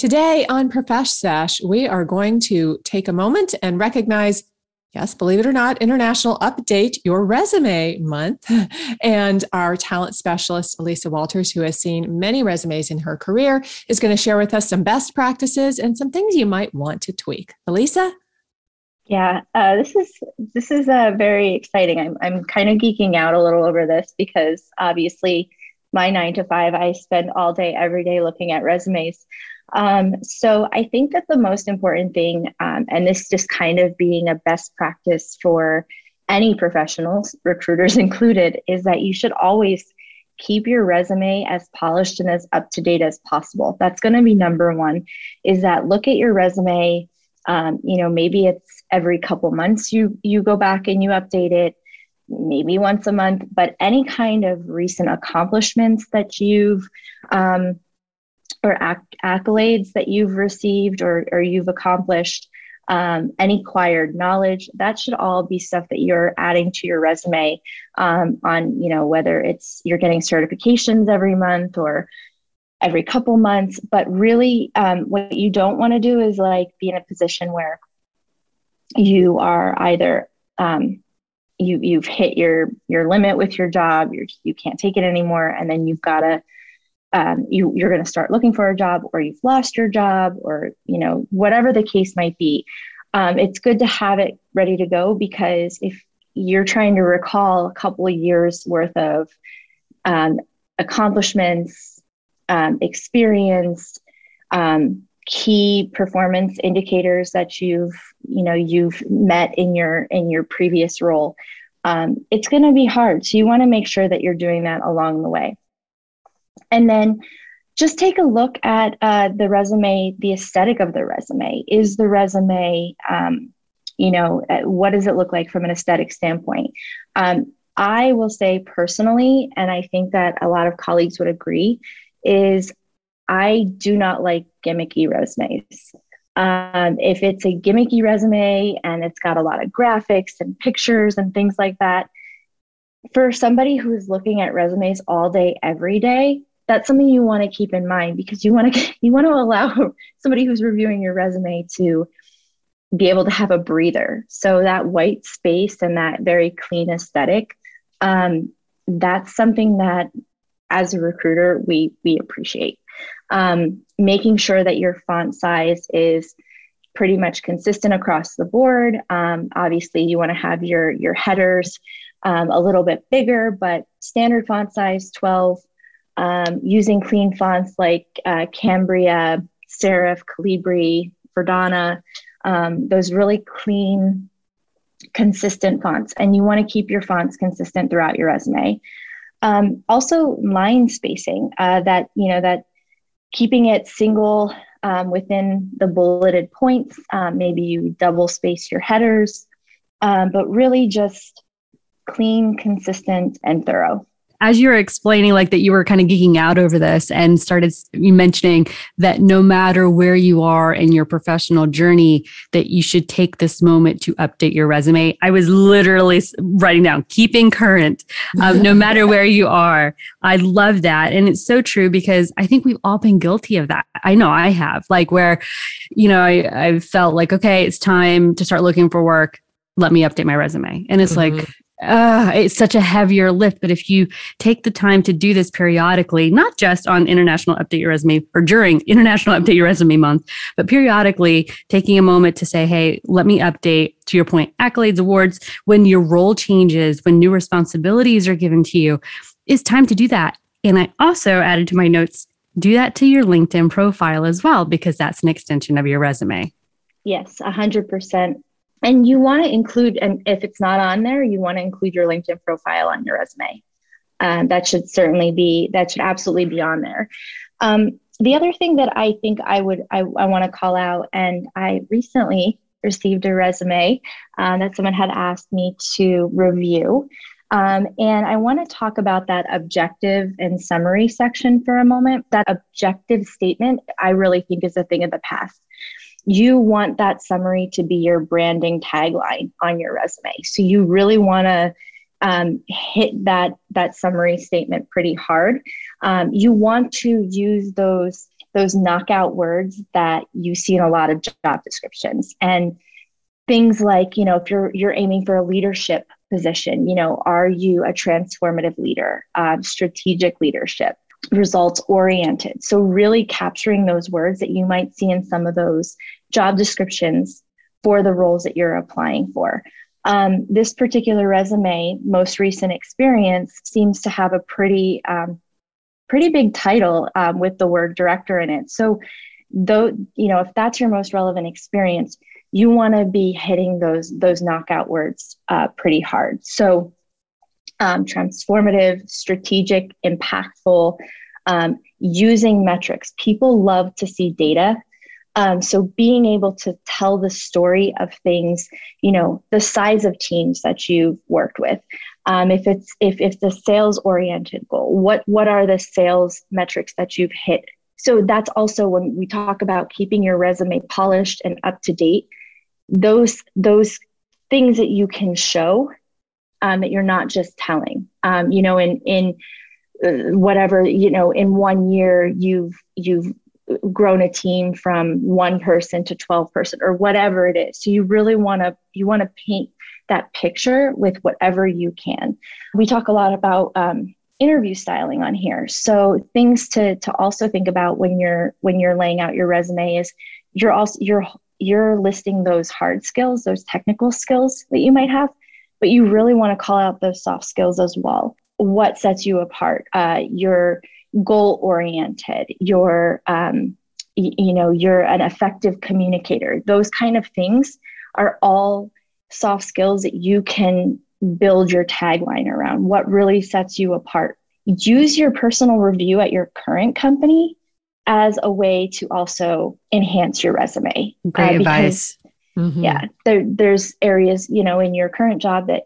Today on Profesh Sesh, we are going to take a moment and recognize, yes, believe it or not, International Update Your Resume Month. And our talent specialist, Elisa Walters, who has seen many resumes in her career, is going to share with us some best practices and some things you might want to tweak. Elisa? Yeah, uh, this is this is uh, very exciting. I'm I'm kind of geeking out a little over this because obviously my nine to five, I spend all day every day looking at resumes. Um, so I think that the most important thing, um, and this just kind of being a best practice for any professionals, recruiters included, is that you should always keep your resume as polished and as up to date as possible. That's going to be number one. Is that look at your resume. Um, you know, maybe it's every couple months you you go back and you update it. Maybe once a month, but any kind of recent accomplishments that you've um, or acc- accolades that you've received or, or you've accomplished, um, any acquired knowledge, that should all be stuff that you're adding to your resume um, on, you know, whether it's you're getting certifications every month or every couple months. But really, um, what you don't want to do is like be in a position where you are either um, you you've hit your your limit with your job, you're, you can't take it anymore, and then you've got to um, you you're going to start looking for a job or you've lost your job or you know whatever the case might be um, it's good to have it ready to go because if you're trying to recall a couple of years worth of um, accomplishments um, experience um, key performance indicators that you've you know you've met in your in your previous role um, it's going to be hard. So you want to make sure that you're doing that along the way and then just take a look at uh, the resume, the aesthetic of the resume. Is the resume, um, you know, uh, what does it look like from an aesthetic standpoint? Um, I will say personally, and I think that a lot of colleagues would agree, is I do not like gimmicky resumes. Um, if it's a gimmicky resume and it's got a lot of graphics and pictures and things like that, for somebody who's looking at resumes all day, every day, that's something you want to keep in mind because you want to you want to allow somebody who's reviewing your resume to be able to have a breather. So that white space and that very clean aesthetic, um, that's something that as a recruiter we we appreciate. Um, making sure that your font size is pretty much consistent across the board. Um, obviously, you want to have your your headers um, a little bit bigger, but standard font size 12. Um, using clean fonts like uh, Cambria, Serif, Calibri, Verdana, um, those really clean, consistent fonts. And you want to keep your fonts consistent throughout your resume. Um, also, line spacing uh, that, you know, that keeping it single um, within the bulleted points. Um, maybe you double space your headers, um, but really just clean, consistent, and thorough. As you were explaining like that you were kind of geeking out over this and started mentioning that no matter where you are in your professional journey that you should take this moment to update your resume. I was literally writing down keeping current um, no matter where you are. I love that. And it's so true because i think we've all been guilty of that. I know i have. Like where you know i, I felt like okay it's time to start looking for work. Let me update my resume. And it's Mhm. like, uh, it's such a heavier lift. But if you take the time to do this periodically, not just on International Update Your Resume or during International Update Your Resume Month, but periodically taking a moment to say, hey, let me update, to your point, accolades, awards, when your role changes, when new responsibilities are given to you, it's time to do that. And I also added to my notes, do that to your LinkedIn profile as well, because that's an extension of your resume. Yes, 100%. And you want to include, and if it's not on there, you want to include your LinkedIn profile on your resume. Um, that should certainly be, that should absolutely be on there. Um, the other thing that I think I would, I, I want to call out, and I recently received a resume uh, that someone had asked me to review. Um, and I want to talk about that objective and summary section for a moment. That objective statement, I really think, is a thing of the past you want that summary to be your branding tagline on your resume. So you really want to um, hit that that summary statement pretty hard. Um, you want to use those those knockout words that you see in a lot of job descriptions and things like you know if you're you're aiming for a leadership position you know are you a transformative leader um, strategic leadership results oriented. So, really capturing those words that you might see in some of those job descriptions for the roles that you're applying for. Um, this particular resume, most recent experience, seems to have a pretty um, pretty big title um, with the word director in it. So, though you know, if that's your most relevant experience, you want to be hitting those those knockout words uh, pretty hard. So, um, transformative, strategic, impactful, um, using metrics. People love to see data. Um, so being able to tell the story of things, you know, the size of teams that you've worked with. Um, if it's if if the sales oriented goal, what what are the sales metrics that you've hit? So that's also when we talk about keeping your resume polished and up to date. Those those things that you can show um, that you're not just telling. Um, you know, in in uh, whatever you know, in one year you've you've grown a team from one person to 12 person or whatever it is. So you really want to you want to paint that picture with whatever you can. We talk a lot about um, interview styling on here. So things to to also think about when you're when you're laying out your resume is you're also you're you're listing those hard skills those technical skills that you might have but you really want to call out those soft skills as well. What sets you apart? Uh, your goal oriented you're um, y- you know you're an effective communicator. Those kind of things are all soft skills that you can build your tagline around. What really sets you apart? Use your personal review at your current company as a way to also enhance your resume Great Uh, advice. Mhm. yeah there, there's areas you know in your current job that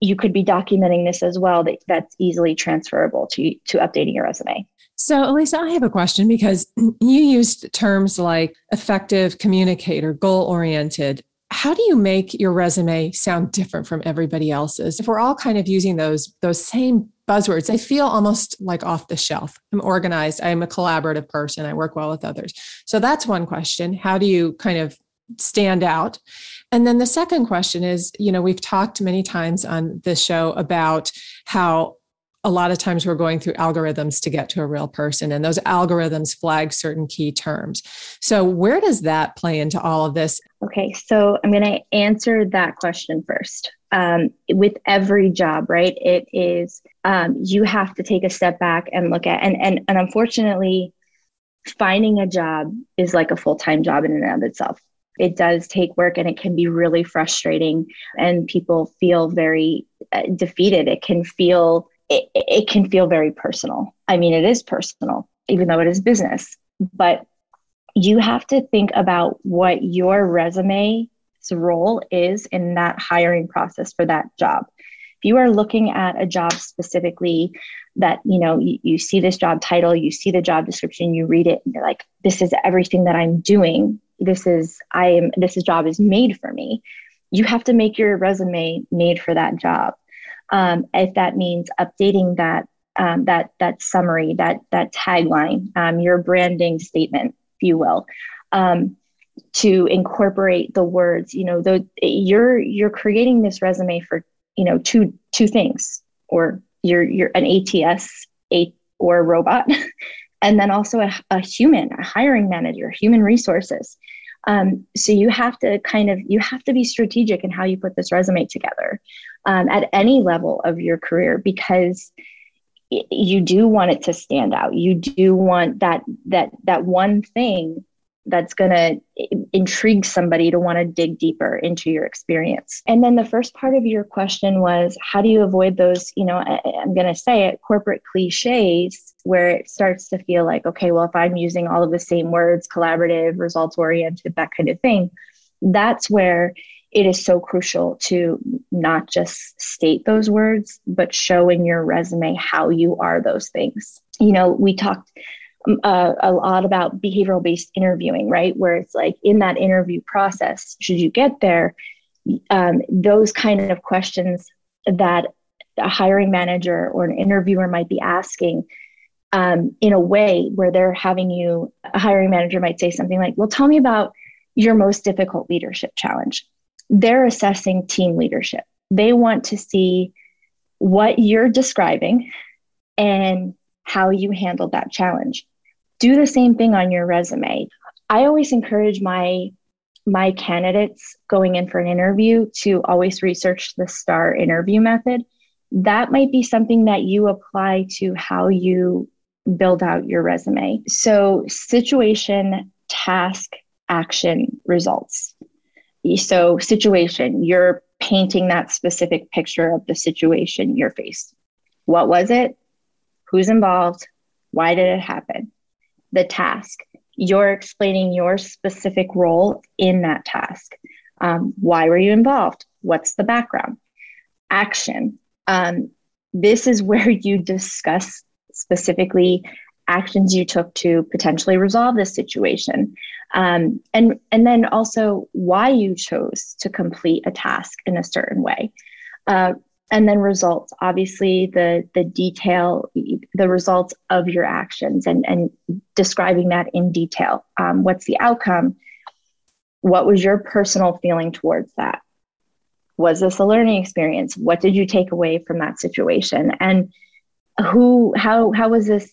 you could be documenting this as well that that's easily transferable to to updating your resume So, Elisa, I have a question because you used terms like effective communicator, goal oriented. How do you make your resume sound different from everybody else's? If we're all kind of using those those same buzzwords, they feel almost like off the shelf. I'm organized. I'm a collaborative person. I work well with others. So that's one question. How do you kind of stand out? And then the second question is, you know, we've talked many times on this show about how a lot of times we're going through algorithms to get to a real person and those algorithms flag certain key terms. So where does that play into all of this? Okay so i'm going to answer that question first. Um, with every job right it is um, you have to take a step back and look at and and, and unfortunately finding a job is like a full-time job in and of itself it does take work and it can be really frustrating and people feel very uh, defeated. It can feel it, it can feel very personal. I mean it is personal even though it is business. But you have to think about what your resume's role is in that hiring process for that job. If you are looking at a job specifically that you know you, you see this job title you see the job description you read it and you're like this is everything that i'm doing this is i am this is job is made for me. You have to make your resume made for that job. Um, if that means updating that um, that that summary that that tagline um, your branding statement if you will um, to incorporate the words you know the you're you're creating this resume for you know two two things or you're you're an ats a or a robot and then also a, a human a hiring manager human resources um, so you have to kind of you have to be strategic in how you put this resume together um, at any level of your career because you do want it to stand out you do want that that that one thing that's going to intrigue somebody to want to dig deeper into your experience. And then the first part of your question was how do you avoid those, you know, I, am going to say it, corporate cliches where it starts to feel like, okay, well, if I'm using all of the same words, collaborative, results oriented, that kind of thing, that's where it is so crucial to not just state those words, but show in your resume how you are those things. You know, we talked uh, a lot about behavioral based interviewing, right? Where it's like in that interview process, should you get there, um, those kind of questions that a hiring manager or an interviewer might be asking um, in a way where they're having you, a hiring manager might say something like, Well, tell me about your most difficult leadership challenge. They're assessing team leadership. They want to see what you're describing and how you handled that challenge do the same thing on your resume. I always encourage my my candidates going in for an interview to always research the STAR interview method. That might be something that you apply to how you build out your resume. So, situation, task, action, results. So, situation, you're painting that specific picture of the situation you're faced. What was it? Who's involved? Why did it happen? the task. You're explaining your specific role in that task. Um, why were you involved? What's the background? Action. Um, this is where you discuss specifically actions you took to potentially resolve this situation. Um, and and then also why you chose to complete a task in a certain way. Uh, and then results obviously the the detail the results of your actions and and describing that in detail. Um, what's the outcome? What was your personal feeling towards that? Was this a learning experience? What did you take away from that situation? And who how how was this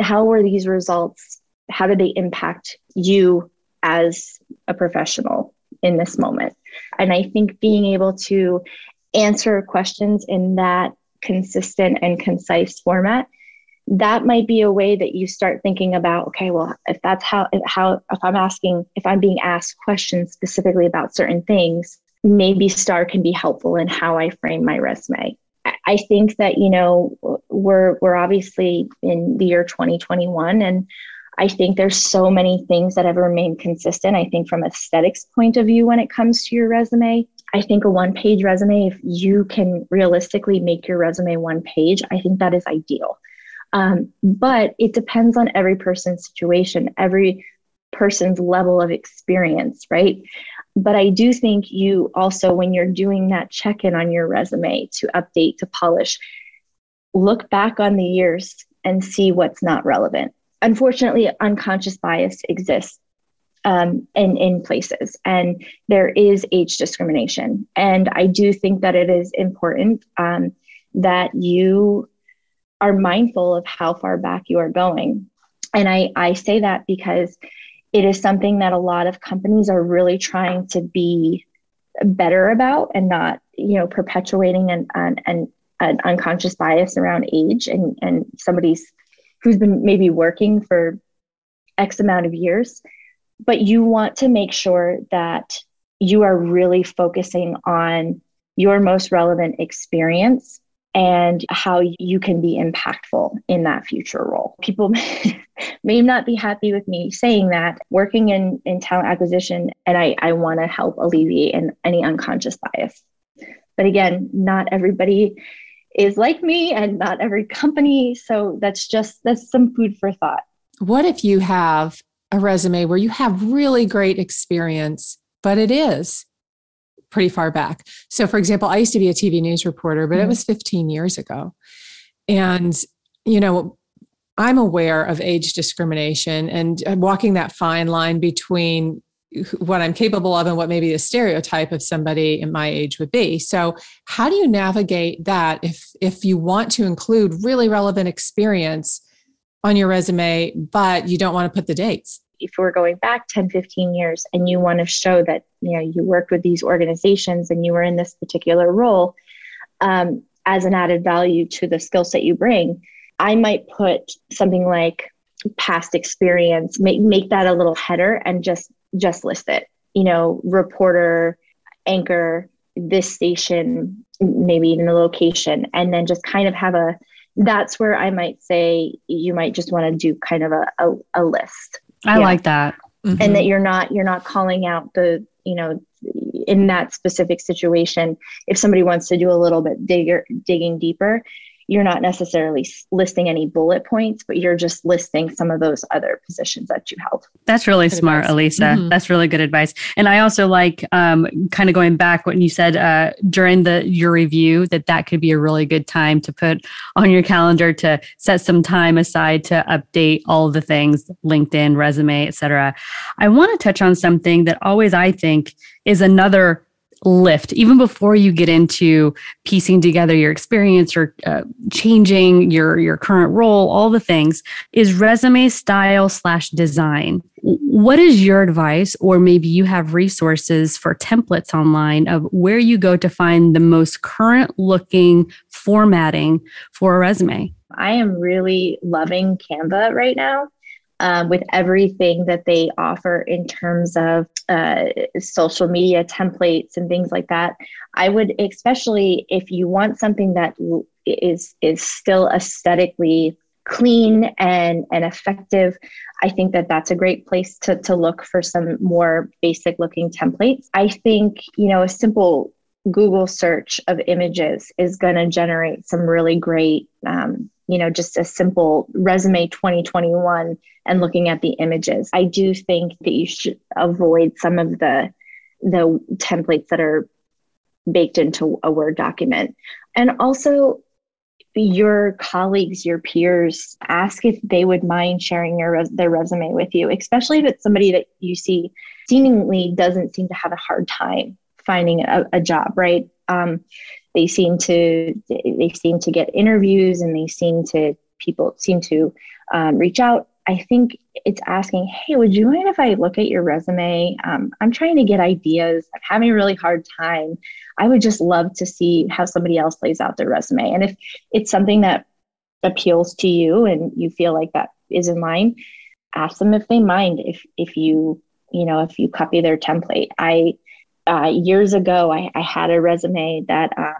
how were these results how did they impact you as a professional in this moment? And i think being able to answer questions in that consistent and concise format that might be a way that you start thinking about okay well if that's how if, how if i'm asking if i'm being asked questions specifically about certain things maybe star can be helpful in how i frame my resume i think that you know we're we're obviously in the year 2021 and i think there's so many things that have remained consistent i think from aesthetics point of view when it comes to your resume I think a one page resume, if you can realistically make your resume one page, I think that is ideal. Um, but it depends on every person's situation, every person's level of experience, right? But I do think you also, when you're doing that check in on your resume to update, to polish, look back on the years and see what's not relevant. Unfortunately, unconscious bias exists um, in, in places. And there is age discrimination. And I do think that it is important um, that you are mindful of how far back you are going. And I, I say that because it is something that a lot of companies are really trying to be better about and not, you know, perpetuating an, an, an, an unconscious bias around age and, and somebody's who's been maybe working for X amount of years. But you want to make sure that you are really focusing on your most relevant experience and how you can be impactful in that future role. People may not be happy with me saying that working in, in talent acquisition, and I, I want to help alleviate an, any unconscious bias. But again, not everybody is like me and not every company. So that's just, that's some food for thought. What if you have a resume where you have really great experience, but it is pretty far back. So, for example, I used to be a TV news reporter, but mm-hmm. it was 15 years ago. And, you know, I'm aware of age discrimination and walking that fine line between what I'm capable of and what maybe the stereotype of somebody in my age would be. So how do you navigate that if if you want to include really relevant experience on your resume, but you don't want to put the dates? If we're going back 10, 15 years and you want to show that you know you worked with these organizations and you were in this particular role um, as an added value to the skill set you bring, I might put something like past experience, make make that a little header and just just list it. You know, reporter, anchor, this station, maybe even the location, and then just kind of have a. That's where I might say you might just want to do kind of a a, a list. I yeah. like that, mm-hmm. and that you're not you're not calling out the you know in that specific situation if somebody wants to do a little bit digger digging deeper you're not necessarily listing any bullet points, but you're just listing some of those other positions that you held. That's really good smart, advice. Elisa. Mm-hmm. That's really good advice. And I also like um, kind of going back when you said uh, during the your review that that could be a really good time to put on your calendar to set some time aside to update all the things, LinkedIn, resume, etc. I want to touch on something that always I think is another lift even before you get into piecing together your experience or uh, changing your your current role all the things is resume style slash design. What is your advice or maybe you have resources for templates online of where you go to find the most current looking formatting for a resume? I am really loving canva right now um, with everything that they offer in terms of uh, social media templates and things like that. I would, especially if you want something that is is still aesthetically clean and and effective i think that that's a great place to to look for some more basic looking templates i think you know a simple google search of images is going to generate some really great um, you know, just a simple resume 2021 and looking at the images. I do think that you should avoid some of the the templates that are baked into a Word document. And also your colleagues, your peers, ask if they would mind sharing your res- their resume with you, especially if it's somebody that you see seemingly doesn't seem to have a hard time finding a, a job, right? Um, they seem to they seem to get interviews and they seem to people seem to um, reach out. I think it's asking hey would you mind if i look at your resume? Um, i'm trying to get ideas. I'm having a really hard time. I would just love to see how somebody else lays out their resume. And if it's something that appeals to you and you feel like that is in line ask them if they mind if if you you know if you copy their template. I uh, years ago I, I, had a resume that um,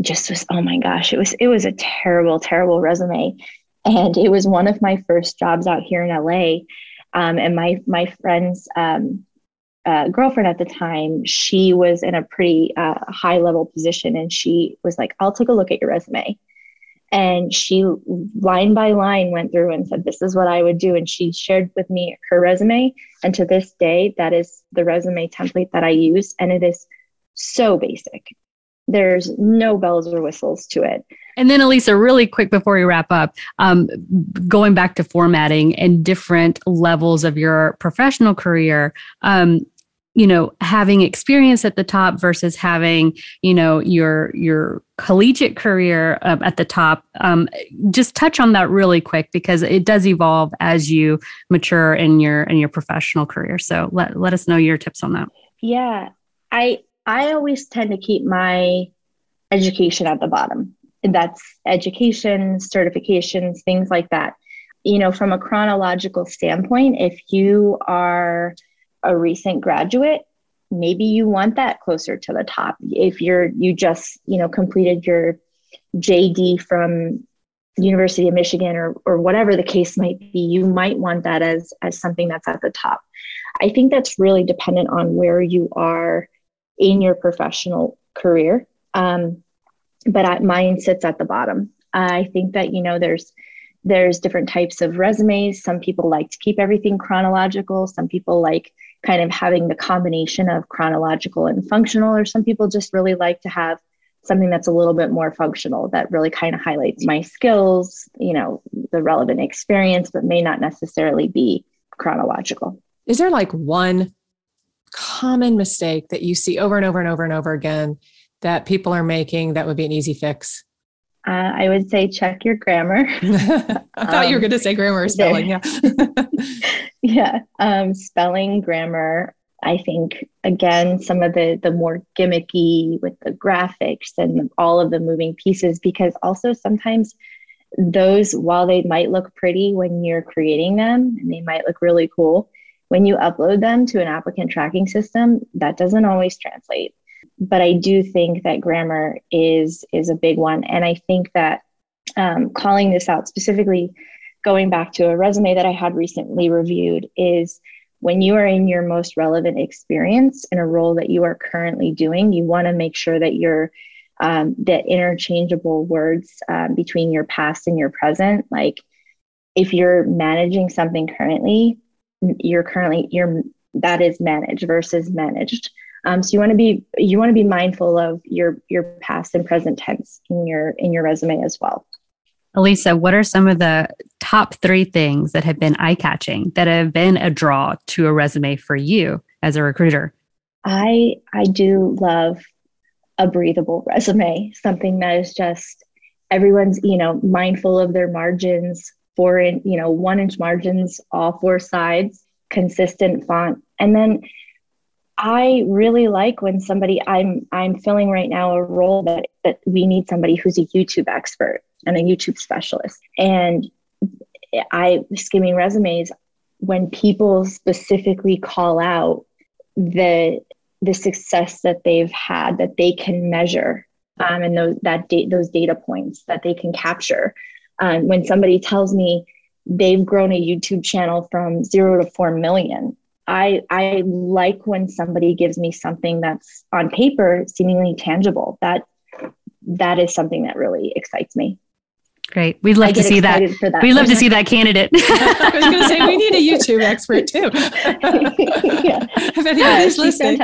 just was oh my gosh it was it was a terrible terrible resume. And it was one of my first jobs out here in la um, and my my friend's um, uh, girlfriend at the time she was in a pretty uh, high level position and she was like i'll take a look at your resume and she line by line went through and said this is what i would do. And she shared with me her resume. And to this day that is the resume template that i use. And it is so basic. There's no bells or whistles to it. And then, Elisa, really quick before we wrap up, um, going back to formatting and different levels of your professional career, um, you know, having experience at the top versus having, you know, your your collegiate career uh, at the top. Um, just touch on that really quick because it does evolve as you mature in your in your professional career. So let let us know your tips on that. Yeah, I I always tend to keep my education at the bottom. That's education, certifications, things like that. You know, from a chronological standpoint, if you are a recent graduate, maybe you want that closer to the top. If you're you just, you know, completed your JD from University of Michigan or or whatever the case might be, you might want that as as something that's at the top. I think that's really dependent on where you are in your professional career. Um, but mine sits at the bottom. I think that you know there's there's different types of resumes. Some people like to keep everything chronological. Some people like kind of having the combination of chronological and functional, or some people just really like to have something that's a little bit more functional that really kind of highlights my skills, you know, the relevant experience, but may not necessarily be chronological. Is there like one common mistake that you see over and over and over and over again that people are making that would be an easy fix? Uh, I would say check your grammar. I thought um, you were um, going to say grammar or spelling. Yeah. yeah. Um, spelling, grammar. I think again, some of the the more gimmicky with the graphics and all of the moving pieces, because also sometimes those, while they might look pretty when you're creating them and they might look really cool, when you upload them to an applicant tracking system, that doesn't always translate but I do think that grammar is is a big one, and I think that um, calling this out specifically, going back to a resume that I had recently reviewed, is when you are in your most relevant experience in a role that you are currently doing, you want to make sure that you're um, that interchangeable words um, between your past and your present. Like if you're managing something currently, you're currently you're that is managed versus managed. Um, so you want to be you want to be mindful of your your past and present tense in your in your resume as well. Elisa, what are some of the top three things that have been eye catching that have been a draw to a resume for you as a recruiter? I I do love a breathable resume, something that is just everyone's you know mindful of their margins, four in you know one inch margins, all four sides, consistent font, and then I really like when somebody I'm I'm filling right now a role that that we need somebody who's a YouTube expert and a YouTube specialist. And I skimming resumes when people specifically call out the the success that they've had that they can measure um, and those that date those data points that they can capture. Um, when somebody tells me they've grown a YouTube channel from zero to four million, I I like when somebody gives me something that's on paper seemingly tangible. That that is something that really excites me. Great. We'd love to see that. that. We'd love to see that candidate. I was going to say we need a YouTube expert too. yeah. If anybody's listening.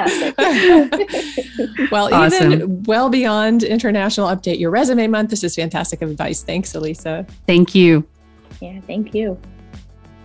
well, awesome. even well beyond International Update Your Resume Month, this is fantastic advice. Thanks, Elisa. Thank you. Yeah, thank you.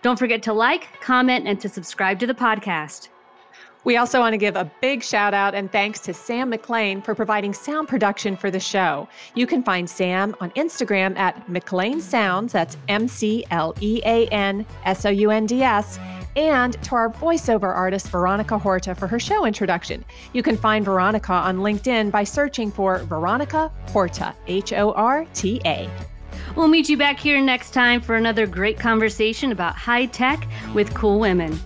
Don't forget to like, comment, and to subscribe to the podcast. We also want to give a big shout out and thanks to Sam McLean for providing sound production for the show. You can find Sam on Instagram at McLean Sounds, that's M C L E A N S O U N D S, and to our voiceover artist, Veronica Horta, for her show introduction. You can find Veronica on LinkedIn by searching for Veronica Horta, H O R T A. We'll meet you back here next time for another great conversation about high tech with cool women.